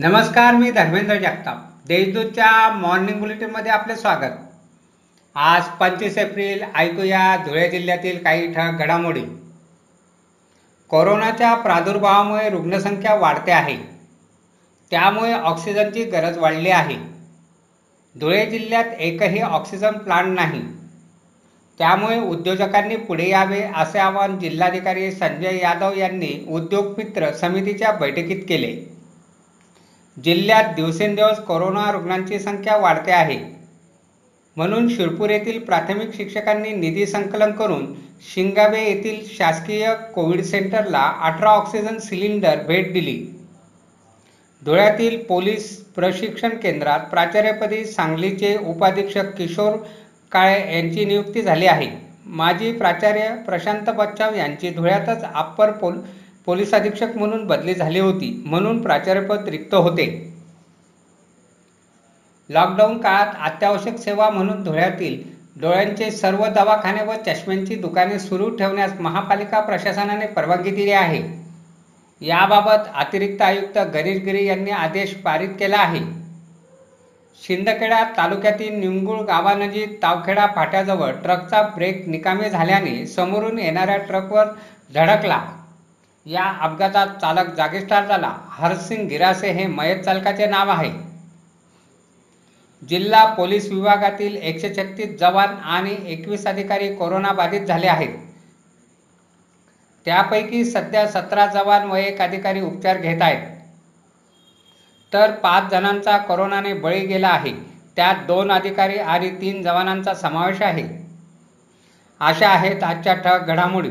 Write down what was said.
नमस्कार मी धर्मेंद्र जगताप. देशदूतच्या मॉर्निंग बुलेटिनमध्ये आपले स्वागत. आज पंचवीस एप्रिल ऐकूया धुळे जिल्ह्यातील काही ठळक घडामोडी. कोरोनाच्या प्रादुर्भावामुळे रुग्णसंख्या वाढते आहे. त्यामुळे ऑक्सिजनची गरज वाढली आहे. धुळे जिल्ह्यात एकही ऑक्सिजन प्लांट नाही. त्यामुळे उद्योजकांनी पुढे यावे असे आवाहन जिल्हाधिकारी संजय यादव यांनी उद्योग मित्र समितीच्या बैठकीत केले. जिल्ह्यात दिवसेंदिवस कोरोना रुग्णांची संख्या वाढते आहे. म्हणून शिरपूर येथील प्राथमिक शिक्षकांनी निधी संकलन करून शिंगावे येथील शासकीय कोविड सेंटरला अठरा ऑक्सिजन सिलेंडर भेट दिली. धुळ्यातील पोलीस प्रशिक्षण केंद्रात प्राचार्यपदी सांगलीचे उपाधीक्षक किशोर काळे यांची नियुक्ती झाली आहे. माजी प्राचार्य प्रशांत बच्चाव यांची धुळ्यातच अप्पर पोल पोलीस अधीक्षक म्हणून बदली झाली होती म्हणून प्राचार्यपद रिक्त होते. लॉकडाऊन काळात अत्यावश्यक सेवा म्हणून धुळ्यातील डोळ्यांचे सर्व दवाखाने व चष्म्यांची दुकाने सुरू ठेवण्यास महापालिका प्रशासनाने परवानगी दिली आहे. याबाबत अतिरिक्त आयुक्त गणेश गिरी यांनी आदेश पारित केला आहे. शिंदखेडा तालुक्यातील निमगुळ गावानजीक तावखेडा फाट्याजवळ ट्रकचा ब्रेक निकामी झाल्याने समोरून येणाऱ्या ट्रकवर धडकला. या अपघातात चालक जागीच ठार झाला. हरसिंग गिरासे हे मयत चालकाचे नाव आहे. जिल्हा पोलीस विभागातील एकशे छत्तीस जवान आणि एकवीस अधिकारी कोरोना बाधित झाले आहेत. त्यापैकी सध्या सतरा जवान व एक अधिकारी उपचार घेत आहेत. तर पाच जणांचा कोरोनाने बळी गेला आहे. त्यात दोन अधिकारी आणि तीन जवानांचा समावेश आहे. अशा आहेत आजच्या ठळक घडामोडी.